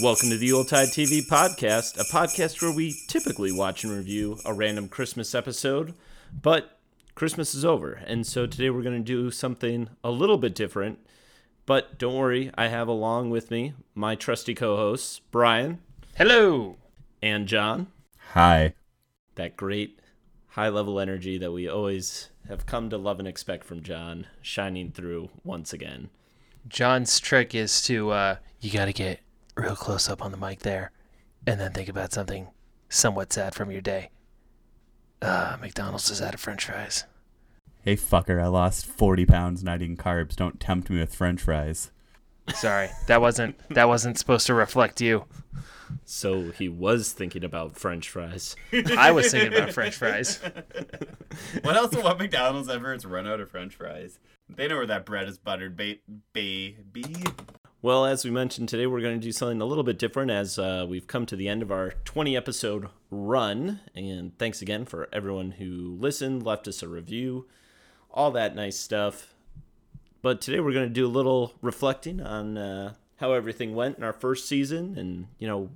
Welcome to the Yuletide TV podcast, a podcast where we typically watch and review a random Christmas episode, but Christmas is over, and so today we're going to do something a little bit different. But don't worry, I have along with me my trusty co hosts, Brian Hello. and John. Hi. That great high level energy that we always have come to love and expect from John, shining through once again. John's trick is to uh, you got to get real close up on the mic there, and then think about something somewhat sad from your day. Uh, McDonald's is out of French fries. Hey, fucker, I lost 40 pounds not eating carbs. Don't tempt me with french fries. Sorry, that wasn't that wasn't supposed to reflect you. So he was thinking about French fries. I was thinking about French fries. What else will what McDonald's ever it's run out of French fries? They know where that bread is buttered, ba- baby. Well, as we mentioned today, we're going to do something a little bit different as uh, we've come to the end of our 20 episode run. And thanks again for everyone who listened, left us a review, all that nice stuff. But today we're going to do a little reflecting on uh, how everything went in our first season and, you know,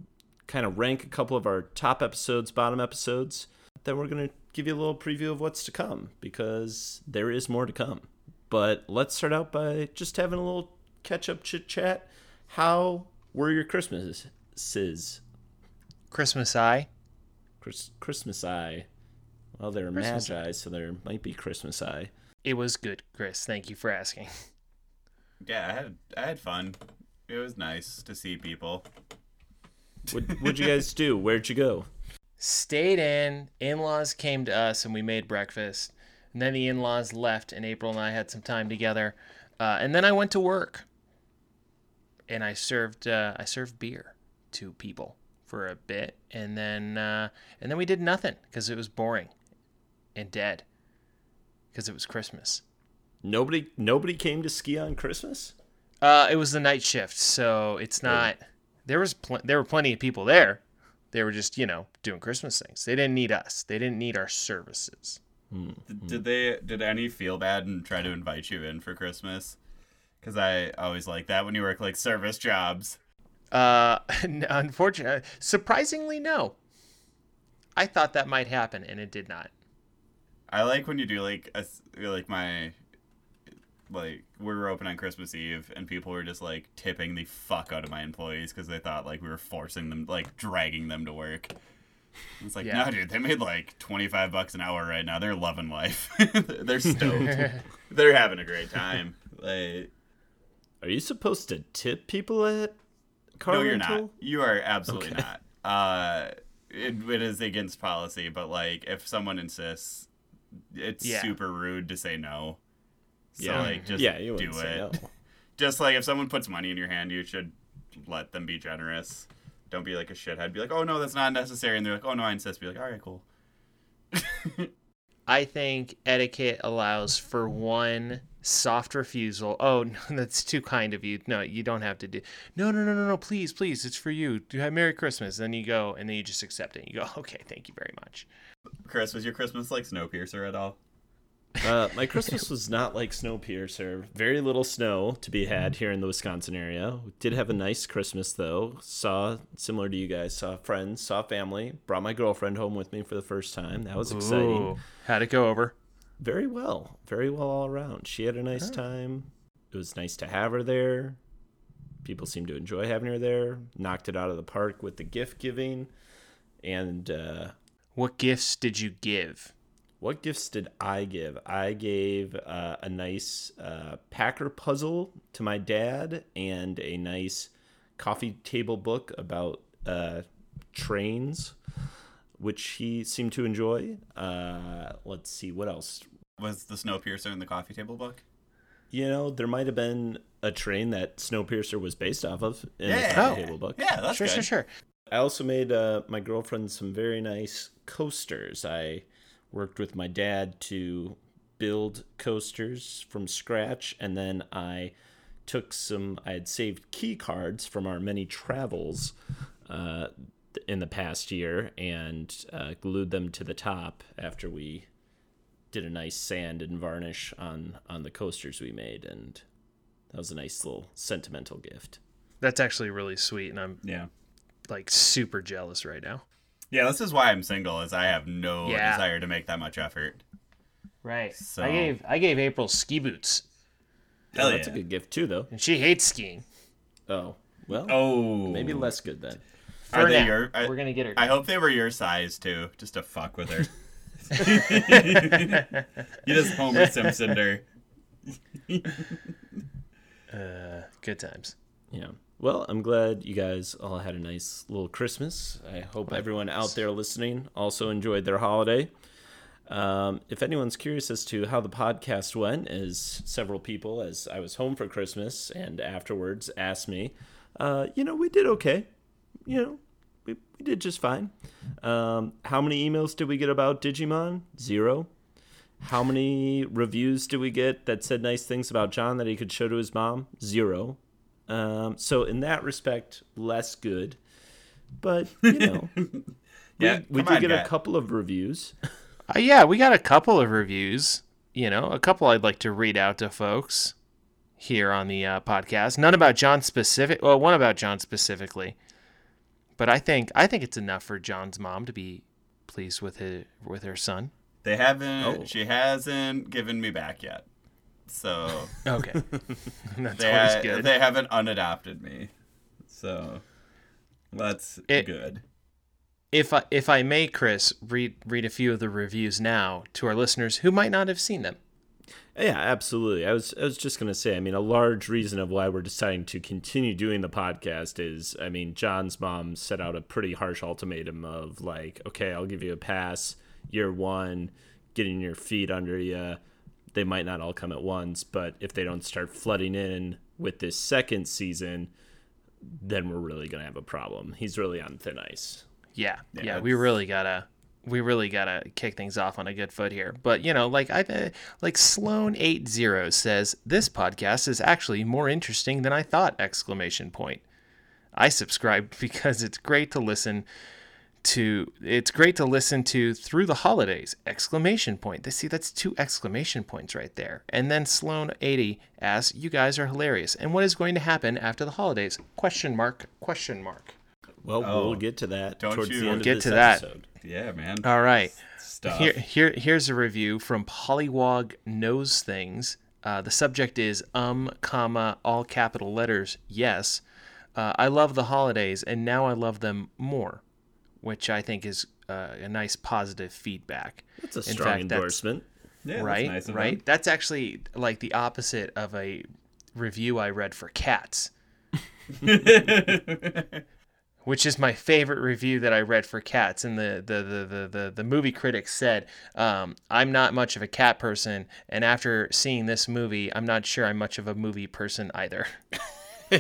kind of rank a couple of our top episodes, bottom episodes. Then we're going to give you a little preview of what's to come because there is more to come. But let's start out by just having a little catch up chit chat. How were your Christmases? Christmas eye. Chris, Christmas eye. Well, they're Christmas magi, so there might be Christmas eye. It was good, Chris. Thank you for asking. Yeah, I had I had fun. It was nice to see people. What, what'd you guys do? Where'd you go? Stayed in. In-laws came to us, and we made breakfast. And then the in-laws left, and April and I had some time together. Uh, and then I went to work, and I served uh, I served beer to people for a bit, and then uh, and then we did nothing because it was boring and dead because it was Christmas. Nobody, nobody came to ski on Christmas. Uh, it was the night shift, so it's not. There was pl- there were plenty of people there. They were just you know doing Christmas things. They didn't need us. They didn't need our services. D- Did they? Did any feel bad and try to invite you in for Christmas? Because I always like that when you work like service jobs. Uh, unfortunately, surprisingly, no. I thought that might happen, and it did not. I like when you do like a like my like we were open on Christmas Eve and people were just like tipping the fuck out of my employees because they thought like we were forcing them like dragging them to work. It's like Yeah. no, dude, they made like twenty five bucks an hour right now. They're loving life. They're stoked. They're having a great time. Like, Are you supposed to tip people at car no, you're rental? not. You are absolutely Okay. not. Uh, it, it is against policy, but like if someone insists, it's Yeah. super rude to say no. So Yeah, like just yeah, you do wouldn't say it. no. Just like if someone puts money in your hand, you should let them be generous. Don't be like a shithead. Be like, oh no, that's not necessary, and they're like, oh no, I insist. Be like, all right, cool. I think etiquette allows for one soft refusal. Oh, no, that's too kind of you. No, you don't have to do. No, no, no, no, no. Please, please, it's for you. Do have Merry Christmas. Then you go, and then you just accept it. You go, okay, thank you very much. Chris, was your Christmas like Snowpiercer at all? Uh, my Christmas was not like Snowpiercer. Very little snow to be had here in the Wisconsin area. We did have a nice Christmas though. Saw similar to you guys. Saw friends. Saw family. Brought my girlfriend home with me for the first time. That was exciting. Ooh. How'd it go over? Very well. Very well all around. She had a nice time. It was nice to have her there. People seemed to enjoy having her there. Knocked it out of the park with the gift giving. And uh, What gifts did you give? What gifts did I give? I gave uh, a nice uh, Packer puzzle to my dad and a nice coffee table book about uh, trains, which he seemed to enjoy. Uh, let's see, what else? Was the Snowpiercer in the coffee table book? You know, there might have been a train that Snowpiercer was based off of in the coffee Oh. table book. Yeah, that's sure, good. sure, sure. I also made uh, my girlfriend some very nice coasters. I worked with my dad to build coasters from scratch, and then I took some. I had saved key cards from our many travels uh, in the past year and uh, glued them to the top after we did a nice sand and varnish on on the coasters we made, and that was a nice little sentimental gift. That's actually really sweet, and I'm Yeah. like super jealous right now. Yeah, this is why I'm single, is I have no Yeah. desire to make that much effort. Right. So- I gave I gave April ski boots, Hell That's yeah. a good gift too, though. and she hates skiing. Oh, well, Oh. maybe less good then. Are For they now. your I, We're gonna get her. I hope they were your size too, just to fuck with her. you just Homer Simpson her. uh, good times. Yeah. Well, I'm glad you guys all had a nice little Christmas. I hope everyone out there listening also enjoyed their holiday. Um, if anyone's curious as to how the podcast went, as several people, as I was home for Christmas and afterwards, asked me, uh, you know, we did okay. You know, we, we did just fine. Um, how many emails did we get about Digimon? Zero. How many reviews did we get that said nice things about John that he could show to his mom? Zero. Um, so in that respect, less good. But you know, Yeah, we come did on, get guy. a couple of reviews. Uh, yeah, we got a couple of reviews. You know, a couple I'd like to read out to folks here on the uh, podcast. None about John specific. Well, one about John specifically. But I think I think it's enough for John's mom to be pleased with his with her son. They haven't. Oh. She hasn't given me back yet. So Okay, that's they always ha- good. they haven't unadopted me. So that's It- good. if I, if I may, Chris, read read a few of the reviews now to our listeners who might not have seen them. Yeah, absolutely. I was I was just gonna say. I mean, a large reason of why we're deciding to continue doing the podcast is, I mean, John's mom set out a pretty harsh ultimatum of like, okay, I'll give you a pass year one, getting your feet under you. They might not all come at once, but if they don't start flooding in with this second season, then we're really gonna have a problem. He's really on thin ice. Yeah, Yeah, yeah, we really gotta we really gotta kick things off on a good foot here. But you know, like I uh, like Sloan eight zero says, this podcast is actually more interesting than I thought! Exclamation point. I subscribed because it's great to listen to. It's great to listen to through the holidays! Exclamation point. They see that's two exclamation points right there. And then Sloan eighty asks, "You guys are hilarious. And what is going to happen after the holidays?" Question mark. Question mark. Well, Oh, we'll get to that don't towards you- the end Get of to this that. Episode. Yeah, man. All right. Stuff. Here, here, here's a review from Polywog Knows Things. Uh, the subject is um, comma, all capital letters, yes. Uh, I love the holidays, and now I love them more, which I think is uh, a nice positive feedback. That's a In strong fact, that's- endorsement. yeah, that's right, nice right. them. That's actually like the opposite of a review I read for cats. which is my favorite review that I read for cats. And the the the the the, the movie critic said, um, "I'm not much of a cat person, and after seeing this movie, I'm not sure I'm much of a movie person either."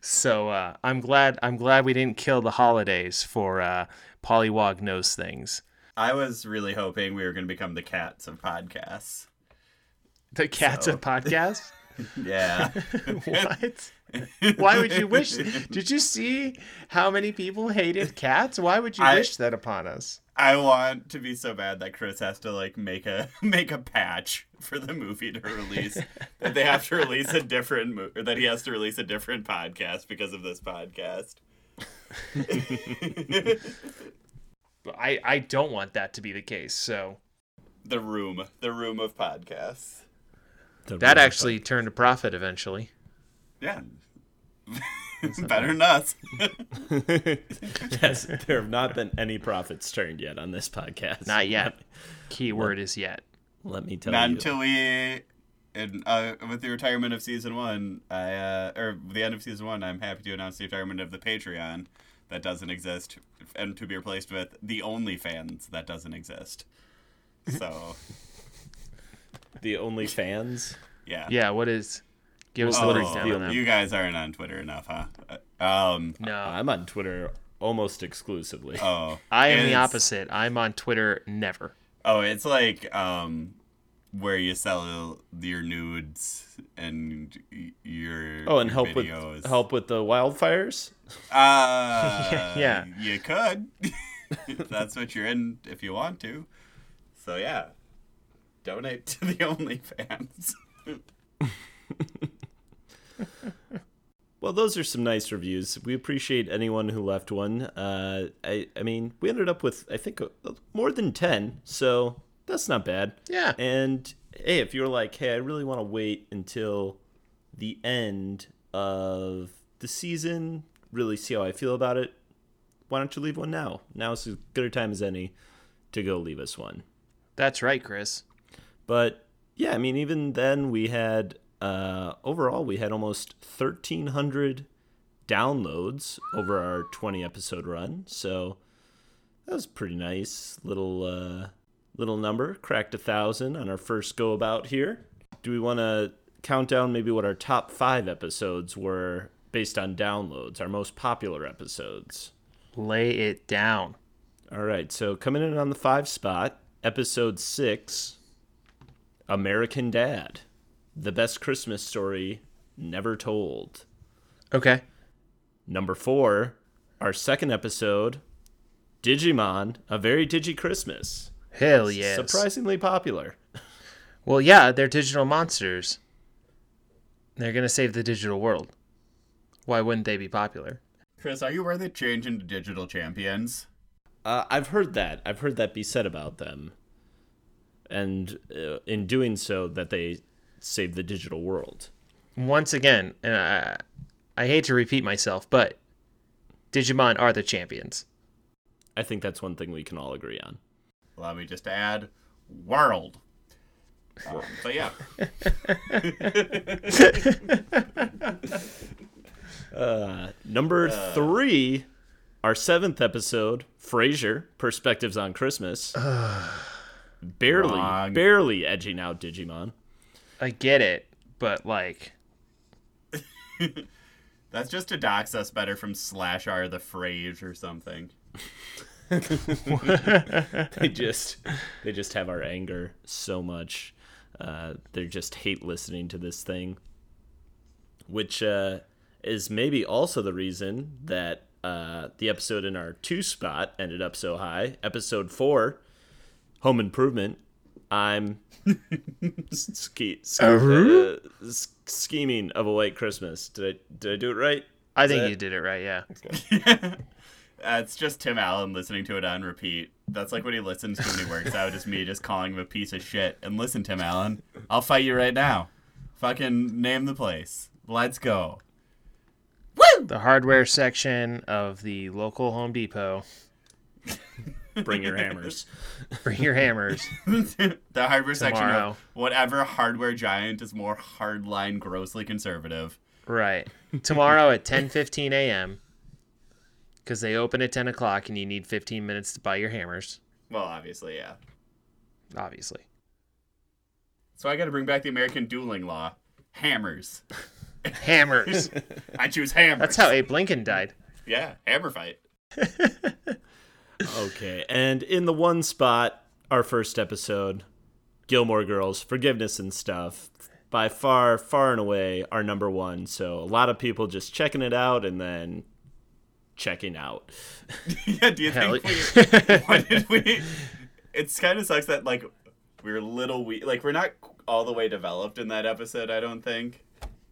so uh, I'm glad I'm glad we didn't kill the holidays for uh, Polywog knows things. I was really hoping we were going to become the cats of podcasts. The cats So- of podcasts. Yeah. what? Why would you wish? Did you see how many people hated cats? Why would you I- wish that upon us? I want to be so bad that Chris has to like make a make a patch for the movie to release. that they have to release a different movie. that he has to release a different podcast because of this podcast. I, I don't want that to be the case. So The room, the room of podcasts. The that real actually turned a profit eventually. Yeah. Better than us. yes, there have not been any profits turned yet on this podcast. Not yet. Keyword is yet. Let me tell Not you. until we, in, uh, with the retirement of season one, I uh, or the end of season one, I'm happy to announce the retirement of the Patreon that doesn't exist, and to be replaced with the OnlyFans that doesn't exist. So the only fans. yeah, Yeah. What is? Give us the Oh, breakdown on that. you guys aren't on Twitter enough, huh? Uh, Um. No, I'm on Twitter almost exclusively. Oh, I am the opposite. I'm on Twitter. Never. Oh, it's like um, where you sell your nudes and your oh, and your help videos. with help with the wildfires. Uh, Yeah. You could. that's what you're in, if you want to. So yeah, donate to the OnlyFans. Well, those are some nice reviews. We appreciate anyone who left one. Uh, I, I mean, we ended up with I think more than ten, so that's not bad. Yeah. And hey, if you're like, hey, I really want to wait until the end of the season, really see how I feel about it, why don't you leave one now? Now is as good a time as any to go leave us one. That's right, Chris. But yeah, I mean, even then we had uh, overall we had almost thirteen hundred downloads over our twenty episode run. So that was pretty nice little uh, little number. Cracked a thousand on our first go about here. Do we want to count down maybe what our top five episodes were based on downloads? Our most popular episodes. Lay it down. All right, so coming in on the five spot, episode six, American Dad, the best Christmas story never told. Okay. Number four, our second episode, Digimon, a very digi Christmas. Hell yes. Surprisingly popular. Well, yeah, they're digital monsters. They're gonna save the digital world. Why wouldn't they be popular? Chris, are you aware they change into digital champions? Uh, I've heard that. I've heard that be said about them. And uh, in doing so, that they save the digital world. Once again, and I, I hate to repeat myself, but Digimon are the champions. I think that's one thing we can all agree on. Allow me just to add world. Um, so yeah, Uh, number three, our seventh episode, Frasier, Perspectives on Christmas. barely, Wrong. barely edging out Digimon. I get it, but like, that's just to dox us better from Slash R the phrase or something. They just, they just have our anger so much. Uh, they just hate listening to this thing, which uh, is maybe also the reason that uh, the episode in our two spot ended up so high. Episode four, Home Improvement. I'm ske- ske- uh, s- scheming of a white Christmas. Did I did I do it right? I Is think that- you did it right. Yeah. Uh, it's just Tim Allen listening to it on repeat. That's like when he listens to when he works out. Just me just calling him a piece of shit. And listen, Tim Allen, I'll fight you right now. Fucking name the place. Let's go. The hardware section of the local Home Depot. Bring your hammers. Bring your hammers. the hardware section of whatever hardware giant is more hardline, grossly conservative. Right. Tomorrow at 10:15 a.m. Because they open at 10 o'clock and you need 15 minutes to buy your hammers. Well, obviously, yeah. Obviously. So I got to bring back the American dueling law. Hammers. Hammers. I choose hammers. That's how Abe Lincoln died. Yeah, hammer fight. Okay, and in the one spot, our first episode, Gilmore Girls, Forgiveness and Stuff, by far, far and away, our number one. So a lot of people just checking it out and then checking out. yeah, do you Hell think we what did we it's kind of sucks that like we're a little we like we're not all the way developed in that episode i don't think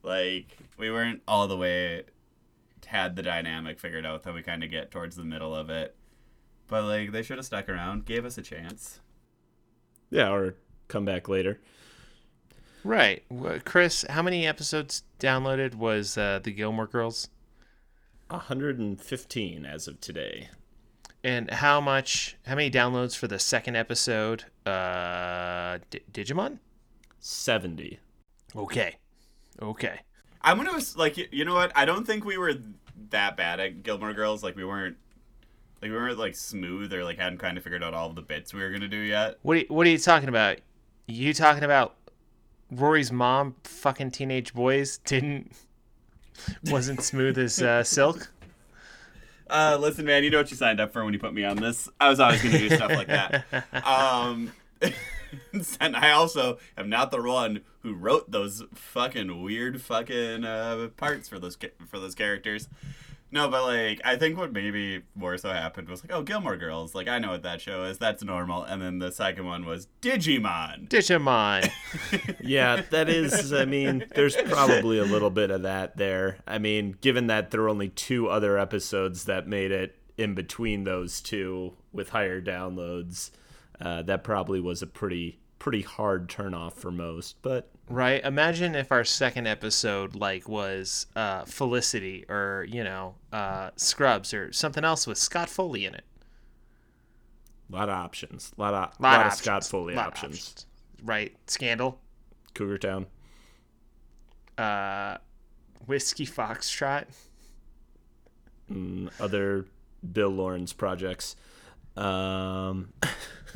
like we weren't all the way had the dynamic figured out that we kind of get towards the middle of it but like they should have stuck around gave us a chance Yeah, or come back later. Right. Chris, how many episodes downloaded was uh, the Gilmore Girls? 115 as of today. And how much, how many downloads for the second episode? Uh, D- Digimon? 70. Okay. Okay. i'm gonna like you know what i don't think we were that bad at gilmore girls like we weren't like we weren't like smooth or like hadn't kind of figured out all the bits we were gonna do yet What are, you- what are you talking about? You talking about Rory's mom fucking teenage boys didn't wasn't smooth as uh, silk? Uh, listen, man, you know what you signed up for when you put me on this. I was always going to do stuff like that. Um, and I also am not the one who wrote those fucking weird fucking uh, parts for those for those characters. No, but like I think what maybe more so happened was like, oh, Gilmore Girls. Like I know what that show is. That's normal. And then the second one was Digimon. Digimon. Yeah, that is. I mean, there's probably a little bit of that there. I mean, given that there were only two other episodes that made it in between those two with higher downloads, uh, that probably was a pretty pretty hard turnoff for most. But right. Imagine if our second episode like was uh, Felicity or you know uh, Scrubs or something else with Scott Foley in it. a lot of options, a lot of Lot lot, of of Scott Foley lot options. options. Right. Scandal. Cougar Town. Uh, Whiskey Foxtrot. and other Bill Lawrence projects. Um,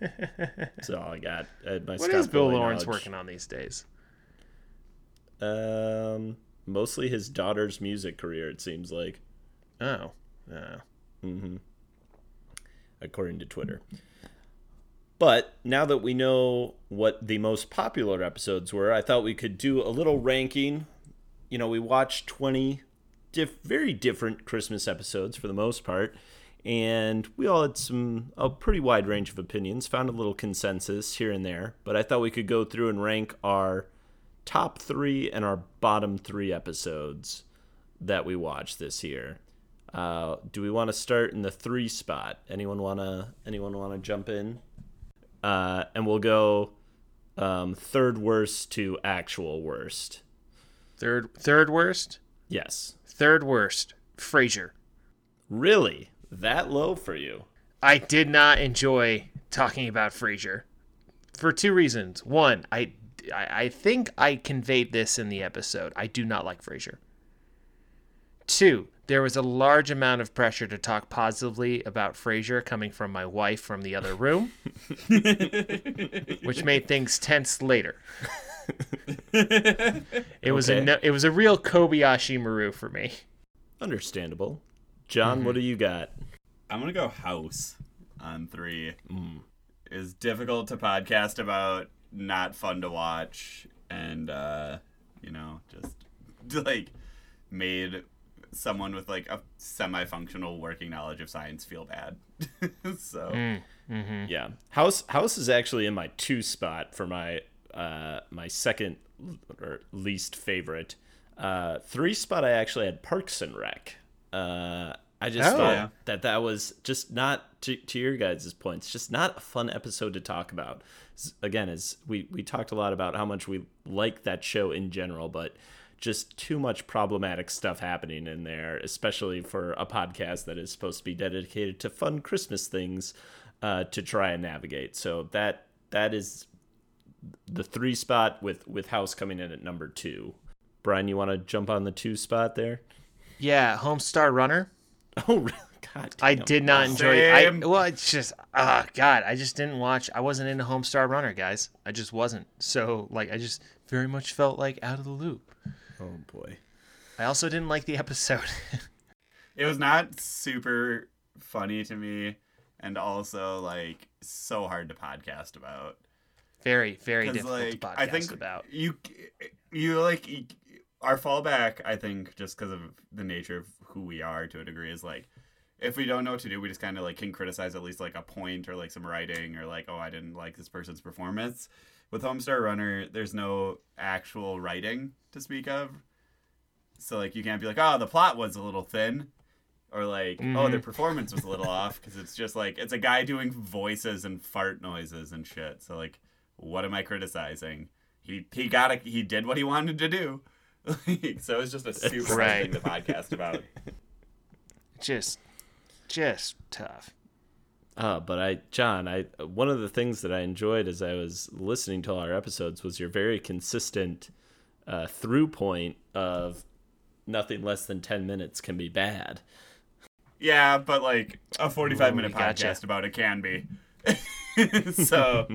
that's all I got. At my What Scott is Bill Lawrence knowledge. working on these days? Um, mostly his daughter's music career. It seems like, Oh. Uh, according to Twitter. But now that we know what the most popular episodes were, I thought we could do a little ranking. You know, we watched 20 diff- very different Christmas episodes for the most part, and we all had some a pretty wide range of opinions, found a little consensus here and there, but I thought we could go through and rank our top 3 and our bottom 3 episodes that we watched this year. Uh, do we want to start in the 3 spot? Anyone want to anyone want to jump in? Uh, and we'll go um, third worst to actual worst. third third worst. Yes. Third worst. Frasier. Really? That low for you? I did not enjoy talking about Frasier for two reasons. One, I, I, I think I conveyed this in the episode. I do not like Frasier. Two, there was a large amount of pressure to talk positively about Frasier coming from my wife from the other room, which made things tense later. it was a no, it was a real Kobayashi Maru for me. Understandable. John, what do you got? I'm gonna go House on three. Is difficult to podcast about, not fun to watch, and uh, you know, just like made someone with like a semi-functional working knowledge of science feel bad. so Yeah. House House is actually in my two spot for my uh my second or least favorite. Uh three spot I actually had Parks and Rec. Uh I just Oh. thought Yeah. that that was just not to, to your guys' points, just not a fun episode to talk about. Again, as we we talked a lot about how much we like that show in general, but just too much problematic stuff happening in there, especially for a podcast that is supposed to be dedicated to fun Christmas things uh, to try and navigate. So that that is the three spot with with House coming in at number two. Brian, you want to jump on the two spot there? Yeah, Homestar Runner. Oh, really? God, I did not enjoy it. I, well, it's just, ah, God, I just didn't watch. I wasn't into Homestar Runner, guys. I just wasn't. So, like, I just very much felt like out of the loop. Oh boy. I also didn't like the episode. it was not super funny to me, and also like so hard to podcast about. very, very difficult like to podcast I think about. you you like our fallback. I think just because of the nature of who we are to a degree is like if we don't know what to do, we just kind of like can criticize at least like a point or like some writing or like oh I didn't like this person's performance. With Homestar Runner, there's no actual writing to speak of, so like you can't be like oh the plot was a little thin. Or like, oh, mm-hmm. their performance was a little off because it's just like it's a guy doing voices and fart noises and shit. So like, what am I criticizing? He he got a, he did what he wanted to do. so it's just a super hard Right. thing to podcast about. Just, just tough. Uh, but I, John, I one of the things that I enjoyed as I was listening to all our episodes was your very consistent uh, through point of nothing less than ten minutes can be bad. Yeah, but like a forty-five minute Ooh, gotcha. podcast about it can be. so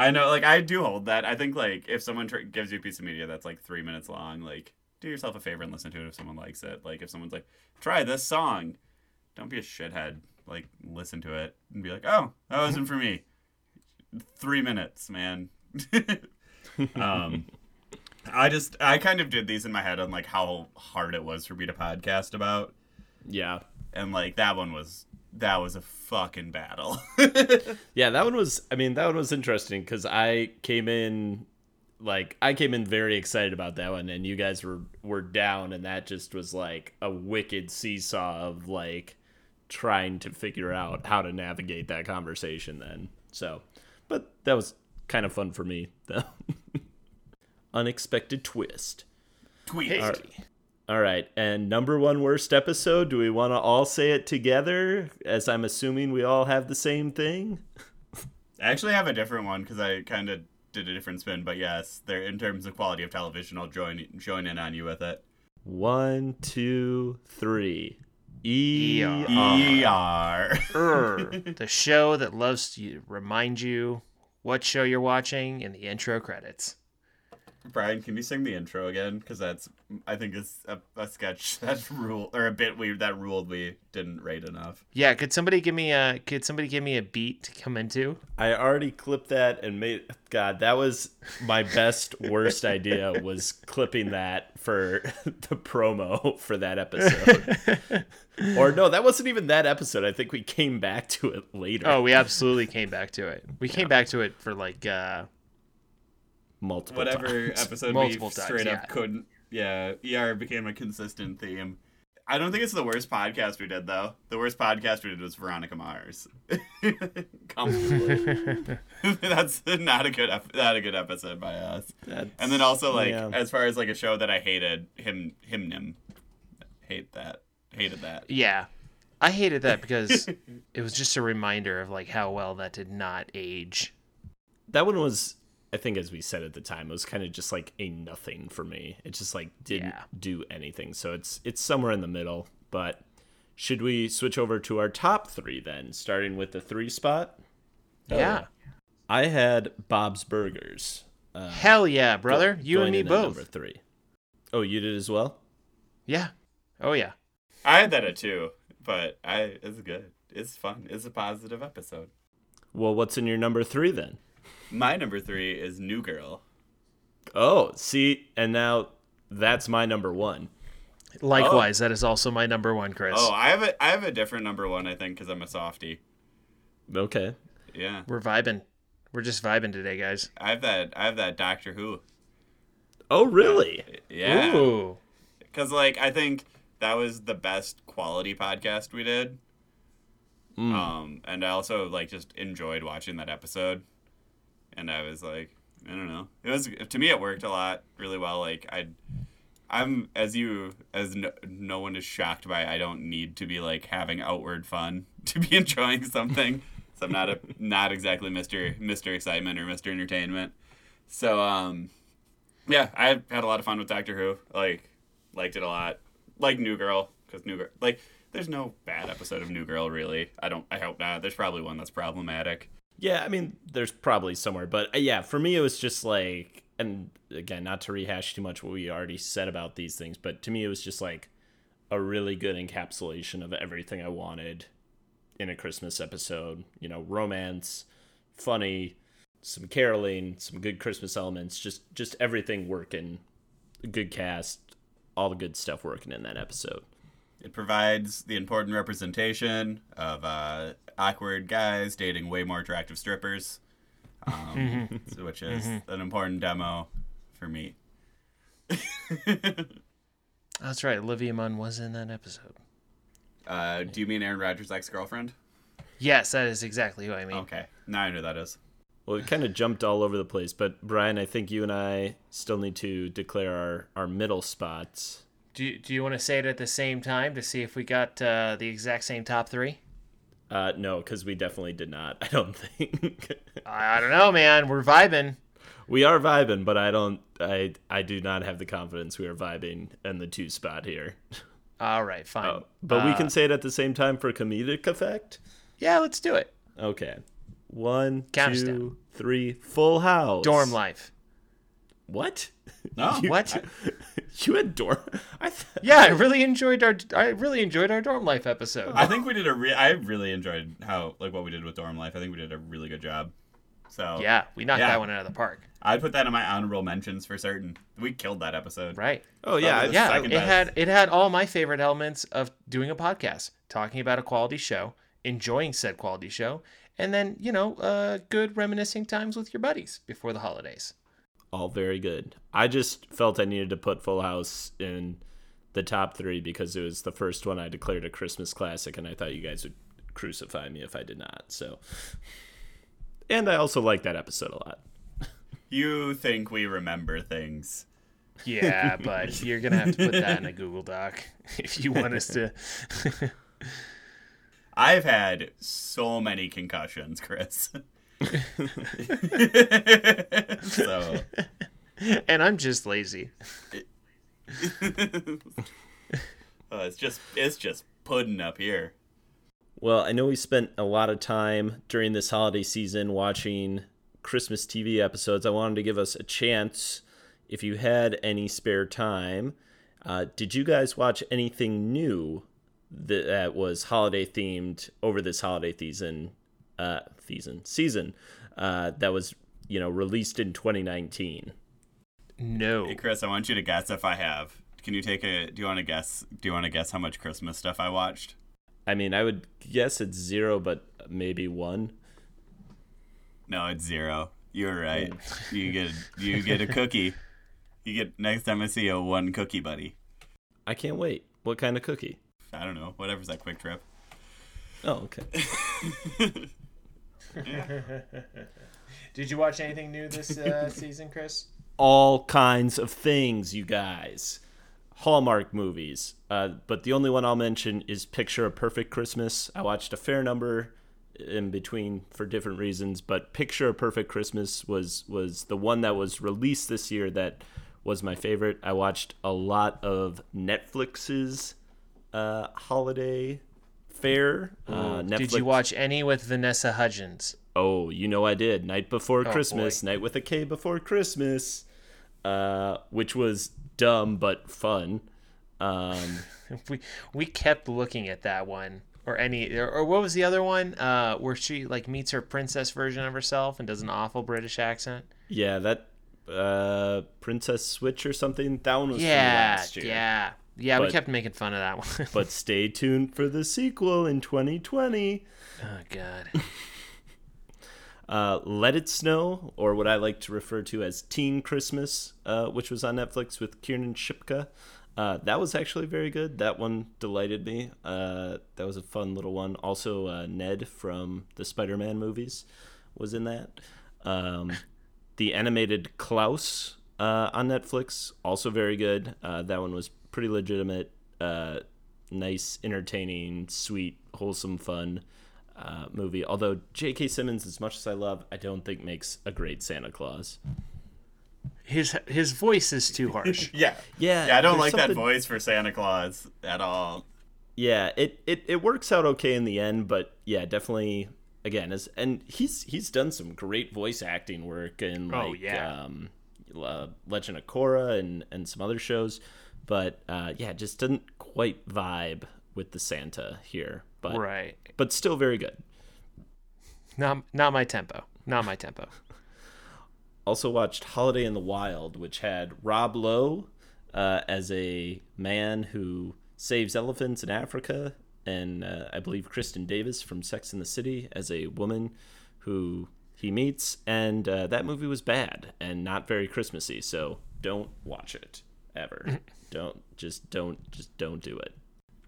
I know, like I do hold that. I think like if someone tr- gives you a piece of media that's like three minutes long, like do yourself a favor and listen to it if someone likes it. Like if someone's like, try this song, don't be a shithead. Like listen to it and be like, oh, that wasn't for me. Three minutes, man. um, I just I kind of did these in my head on like how hard it was for me to podcast about, Yeah. and like that one was that was a fucking battle. Yeah, that one was. I mean, that one was interesting because I came in, like, I came in very excited about that one, and you guys were were down, and that just was like a wicked seesaw of like trying to figure out how to navigate that conversation. Then, so, but that was kind of fun for me. though. Unexpected twist. Tweet. Hey. All right, and number one worst episode. Do we want to all say it together? As I'm assuming we all have the same thing. I actually have a different one because I kind of did a different spin, but yes, there in terms of quality of television, I'll join join in on you with it. One, two, three. E ER. ER. Err, the show that loves to remind you what show you're watching in the intro credits. Brian, can you sing the intro again? Because that's I think it's a, a sketch that's rule or a bit we that ruled we didn't rate enough. Yeah, could somebody give me a could somebody give me a beat to come into? I already clipped that and made. God, that was my best worst idea. Was clipping that for the promo for that episode. or no, that wasn't even that episode. I think we came back to it later. Oh, we absolutely came back to it. We came back to it for like uh multiple Whatever times. episode Multiple we times, straight yeah. up couldn't. Yeah, ER became a consistent theme. I don't think it's the worst podcast we did though. The worst podcast we did was Veronica Mars. Comfortably. That's not a good ep- not a good episode by us. That's- And then also like yeah. as far as like a show that I hated, him him nim. Hate that. Hated that. yeah. I hated that because it was just a reminder of like how well that did not age. that one was. I think, as we said at the time, it was kind of just like a nothing for me. It just like didn't Yeah. do anything. So it's it's somewhere in the middle. But should we switch over to our top three then, starting with the three spot? yeah. I had Bob's Burgers. Uh, Hell yeah, brother. you going and me in at both. Number three. Oh, you did as well. Yeah. Oh yeah. I had that at two, but I it's good. It's fun. It's a positive episode. Well, what's in your number three then? My number three is New Girl. Oh, see, and now that's my number one. Likewise, that is also my number one, Chris. Oh, I have a I have a different number one. I think because I'm a softie. Okay. Yeah, We're vibing. We're just vibing today, guys. I have that. I have that Doctor Who. Oh, really? Yeah, Ooh. because like I think that was the best quality podcast we did. Mm. Um, and I also like just enjoyed watching that episode, and I was like, I don't know, it was to me it worked a lot really well. Like I, I'm as you as no, no one is shocked by. I don't need to be like having outward fun to be enjoying something. so I'm not a not exactly Mister Mister Excitement or Mister Entertainment. So um, yeah, I had a lot of fun with Doctor Who. Like liked it a lot. Like New Girl because New Girl like there's no bad episode of New Girl really. I don't. I hope not. There's probably one that's problematic. Yeah, I mean, there's probably somewhere, but uh, yeah, for me, it was just like, and again, not to rehash too much what we already said about these things, but to me, it was just like a really good encapsulation of everything I wanted in a Christmas episode. You know, romance, funny, some caroling, some good Christmas elements, just just everything working, a good cast, all the good stuff working in that episode. It provides the important representation of uh, awkward guys dating way more attractive strippers, um, which is an important demo for me. That's right. Olivia Munn was in that episode. uh, do you mean Aaron Rodgers' ex girlfriend? Yes, that is exactly who I mean. Okay, now I know who that is. Well, it kind of jumped all over the place, but Brian, I think you and I still need to declare our, our middle spots. Do you, do you want to say it at the same time to see if we got uh, the exact same top three? Uh, no, because we definitely did not. I don't think I, don't know, man. We're vibing. we are vibing, but I don't. I I do not have the confidence we are vibing in the two spot here. All right, fine. Oh, but we Uh, can say it at the same time for comedic effect. Yeah, let's do it. Okay, one, Count two, three. Full house. Dorm life. What? No, You- What? You had dorm? I th- Yeah, I really enjoyed our I really enjoyed our dorm life episode. I think we did a. Re- I really enjoyed how like what we did with dorm life. I think we did a really good job. So Yeah, we knocked Yeah. that one out of the park. I'd put that in my honorable mentions for certain. We killed that episode. Right. Oh yeah, Probably I- Yeah, it best. had it had all my favorite elements of doing a podcast, talking about a quality show, enjoying said quality show, and then you know, uh, good reminiscing times with your buddies before the holidays. All very good. I just felt I needed to put Full House in the top three because it was the first one I declared a Christmas classic, and I thought you guys would crucify me if I did not. So, and I also like that episode a lot. You think we remember things. Yeah, but you're gonna have to put that in a Google Doc if you want us to. I've had so many concussions, Chris. so and I'm just lazy. uh, it's just it's just pudding up here. Well, I know we spent a lot of time during this holiday season watching Christmas TV episodes. I wanted to give us a chance, if you had any spare time, uh, did you guys watch anything new that, that was holiday themed over this holiday season? Uh, season season uh, that was you know released in 2019. No. Hey Chris, I want you to guess if I have. Can you take a do you want to guess do you want to guess how much Christmas stuff I watched? I mean, I would guess it's zero, but maybe one. No, it's zero. You're right. You get you get a cookie. You get next time I see you, one cookie buddy. I can't wait. What kind of cookie? I don't know, whatever's that Kwik Trip. Oh, okay. Did you watch anything new this uh, season, Chris? all kinds of things, you guys. Hallmark movies. Uh, but the only one I'll mention is Picture a Perfect Christmas. I watched a fair number in between for different reasons, but Picture a Perfect Christmas was was the one that was released this year that was my favorite. I watched a lot of Netflix's uh, holiday fare. Uh. Did you watch any with Vanessa Hudgens? Oh, you know I did. Knight Before Oh, Christmas, Knight with a K Before Christmas, uh, which was dumb but fun. Um, We we kept looking at that one, or any, or, or what was the other one? Uh, where she like meets her princess version of herself and does an awful British accent. yeah, that uh, Princess Switch or something. That one was from Yeah, last year. yeah, yeah. we kept making fun of that one. But stay tuned for the sequel in 2020. oh God. Uh, Let It Snow, or what I like to refer to as Teen Christmas, uh, which was on Netflix with Kiernan Shipka. Uh, that was actually very good. That one delighted me. Uh, that was a fun little one. Also, uh, Ned from the Spider Man movies was in that. Um, the animated Klaus uh, on Netflix, also very good. Uh, that one was pretty legitimate, uh, nice, entertaining, sweet, wholesome, fun uh, movie. Although J.K. Simmons, as much as I love, I don't think makes a great Santa Claus. His his voice is too harsh. Yeah. Yeah, Yeah, I don't there's like that voice for Santa Claus at all. Yeah, it, it it works out okay in the end, but yeah, definitely again as and he's he's done some great voice acting work in like Oh, yeah. um, uh, Legend of Korra and and some other shows, but uh, yeah, it just didn't quite vibe with the Santa here, but right. but still very good. Not not my tempo. Not my tempo. also watched Holiday in the Wild, which had Rob Lowe uh, as a man who saves elephants in Africa, and uh, I believe Kristin Davis from Sex and the City as a woman who he meets. And uh, that movie was bad and not very Christmassy, so don't watch it ever. Mm-hmm. don't just don't just don't do it.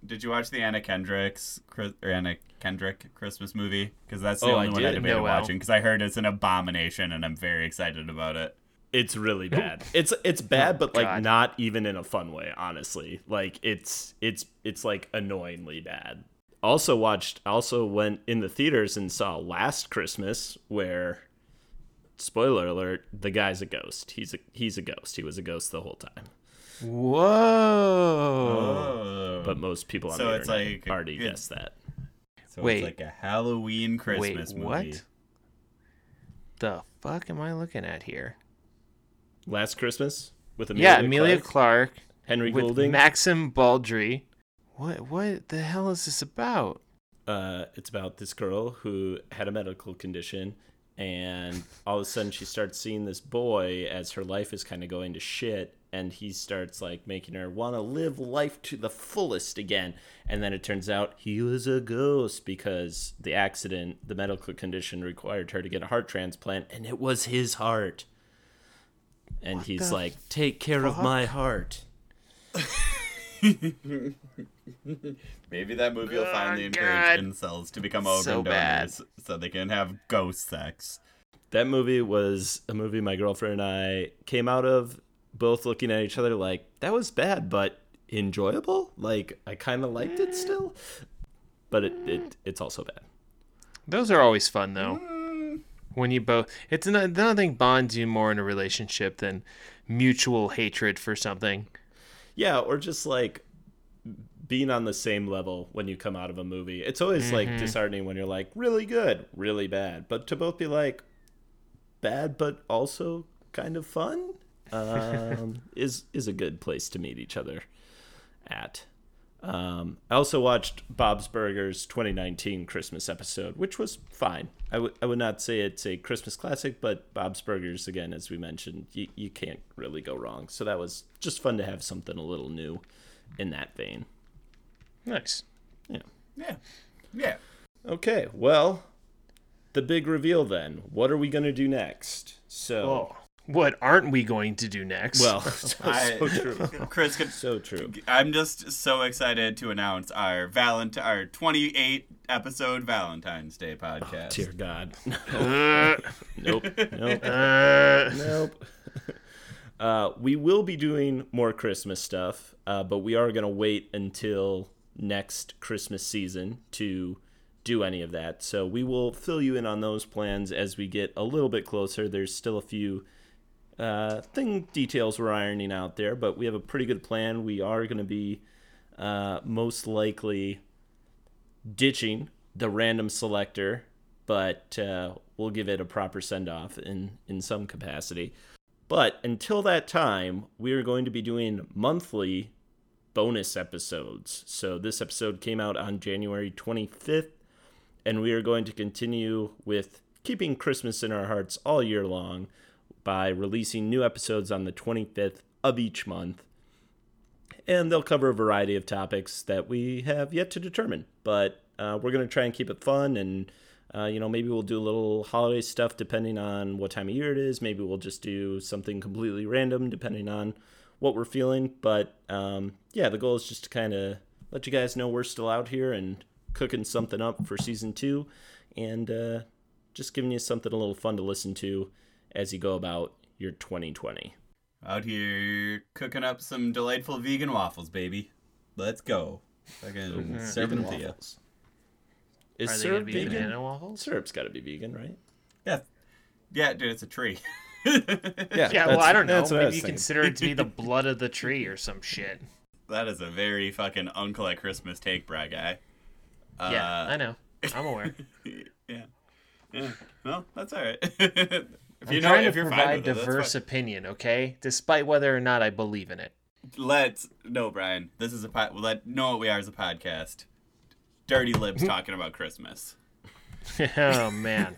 Did you watch the Anna Kendrick's Chris- or Anna Kendrick Christmas movie? Because that's the Oh, only I one I did. debated Noel. watching. Because I heard it's an abomination, and I'm very excited about it. It's really bad. It's it's bad, oh, but like God. not even in a fun way. Honestly, like it's it's it's like annoyingly bad. Also watched. Also went in the theaters and saw Last Christmas, where spoiler alert, the guy's a ghost. He's a he's a ghost. He was a ghost the whole time. Whoa. Oh. But most people on So the it's internet like- already it's- guessed that. so Wait. it's like a Halloween Christmas Wait, movie. what? The fuck am I looking at here? Last Christmas with Amelia yeah, Amelia Clarke, Clark, Henry with Golding. Maxim Baldry. What what the hell is this about? uh, it's about this girl who had a medical condition and all of a sudden she starts seeing this boy as her life is kind of going to shit and he starts like making her want to live life to the fullest again and then it turns out he was a ghost because the accident the medical condition required her to get a heart transplant and it was his heart and he's like take care of my heart Maybe that movie will finally Oh, encourage God. incels to become So organ bad. donors so they can have ghost sex. that movie was a movie my girlfriend and I came out of both looking at each other like that was bad but enjoyable? Like I kind of liked it still? But it, it it's also bad. Those are always fun though. Mm. When you both, it's not, nothing bonds you more in a relationship than mutual hatred for something. yeah or just like being on the same level when you come out of a movie. It's always like mm-hmm. disheartening when you're like really good really bad. But to both be like bad but also kind of fun um, is is a good place to meet each other at um, I also watched Bob's Burgers 2019 Christmas episode, which was fine. I would I would not say it's a Christmas classic, but Bob's Burgers, again, as we mentioned, you, you can't really go wrong. So that was just fun to have something a little new in that vein. Nice. Yeah. Yeah. Yeah. Okay, well, the big reveal then. What are we going to do next? So, Oh, what aren't we going to do next? well, so, I, so true. Chris, could, So true. I'm just so excited to announce our Valent our 28 episode Valentine's Day podcast. Dear God. Uh, nope. Nope. uh, Nope. Uh, we will be doing more Christmas stuff, uh, but we are going to wait until next Christmas season to do any of that. So we will fill you in on those plans as we get a little bit closer. There's still a few uh, thing details we're ironing out there, but we have a pretty good plan. We are going to be uh, most likely ditching the random selector, but uh, we'll give it a proper send off in in some capacity. But until that time, we are going to be doing monthly bonus episodes. So this episode came out on January 25th, and we are going to continue with keeping Christmas in our hearts all year long by releasing new episodes on the 25th of each month. And they'll cover a variety of topics that we have yet to determine. But uh, we're going to try and keep it fun and uh, you know, maybe we'll do a little holiday stuff depending on what time of year it is. Maybe we'll just do something completely random depending on what we're feeling. But um, yeah, the goal is just to kind of let you guys know we're still out here and cooking something up for season two and uh, just giving you something a little fun to listen to as you go about your 2020. Out here cooking up some delightful vegan waffles, baby. Let's go. Fucking serving them to you. Is are they syrup be vegan? banana waffles? Syrup's got to be vegan, right? Yeah. Yeah, dude, it's a tree. Yeah, Yeah, well, I don't know. That's I Maybe you thinking. consider it to be the blood of the tree or some shit. that is a very fucking uncle at Christmas take, Brad guy. Uh, Yeah, I know. I'm aware. yeah. Yeah. Well, that's all right. If I'm you know, trying if to you're provide with it, diverse opinion, okay? Despite whether or not I believe in it. Let's no, Brian. This is a pod. Let know what we are as a podcast. Dirty lips talking about Christmas. oh man,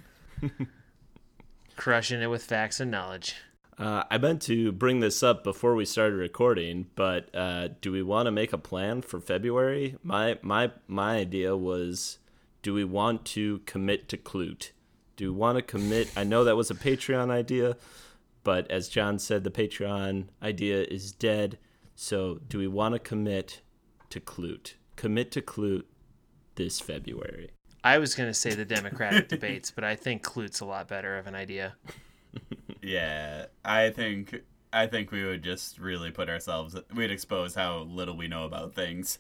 crushing it with facts and knowledge. Uh, I meant to bring this up before we started recording, but uh, do we want to make a plan for February? My my my idea was, do we want to commit to Klute? Do want to commit? I know that was a Patreon idea, but as John said, the Patreon idea is dead. So, do we want to commit to Klute? Commit to Klute this February. I was gonna say the Democratic debates, but I think Klute's a lot better of an idea. Yeah, I think I think we would just really put ourselves. We'd expose how little we know about things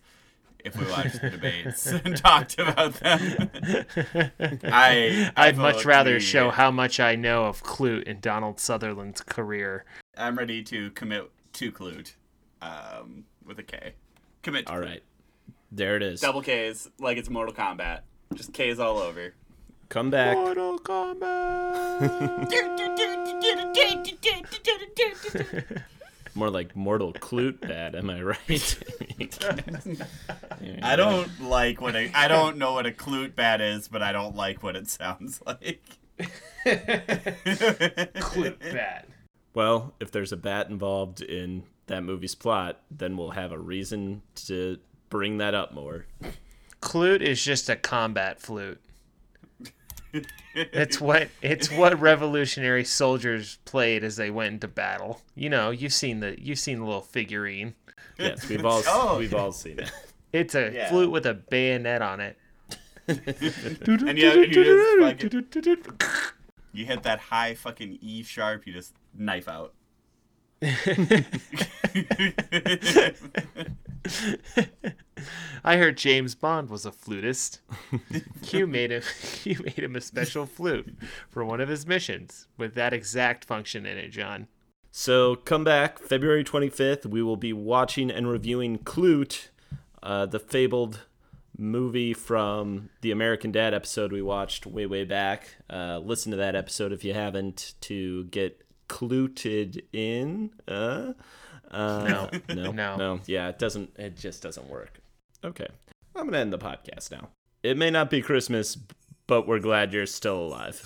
if we watched the debates and talked about them. I I I'd much rather we- show how much I know of Klute in Donald Sutherland's career. I'm ready to commit to Klute, um, with a K. Commit. To All Klute. right, there it is. Double K's, like it's Mortal Kombat. Just K's all over. Come back. Mortal Kombat. More like Mortal Clute bad, am I right? I don't like what a, I don't know what a clute bat is, but I don't like what it sounds like. Clip bat. Well, if there's a bat involved in that movie's plot, then we'll have a reason to bring that up more. Klute is just a combat flute. It's what it's what revolutionary soldiers played as they went into battle. You know, you've seen the you've seen the little figurine. Yes, we've all Oh. we've all seen it. It's a Yeah. flute with a bayonet on it. and you, you just fucking, you hit that high fucking E sharp, you just knife out. I heard James Bond was a flutist. Q made him Q made him a special flute for one of his missions with that exact function in it, John. So come back February 25th. We will be watching and reviewing Klute, uh, the fabled movie from the American Dad episode we watched way way back. Uh, listen to that episode if you haven't to get cluted in. Uh, uh, No. no, No. no. Yeah, it doesn't. It just doesn't work. Okay, I'm gonna end the podcast now. It may not be Christmas, but we're glad you're still alive.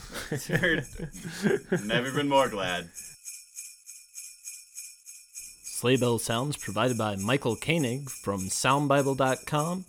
Never been more glad. Sleigh Bell Sounds provided by Michael Koenig from SoundBible.com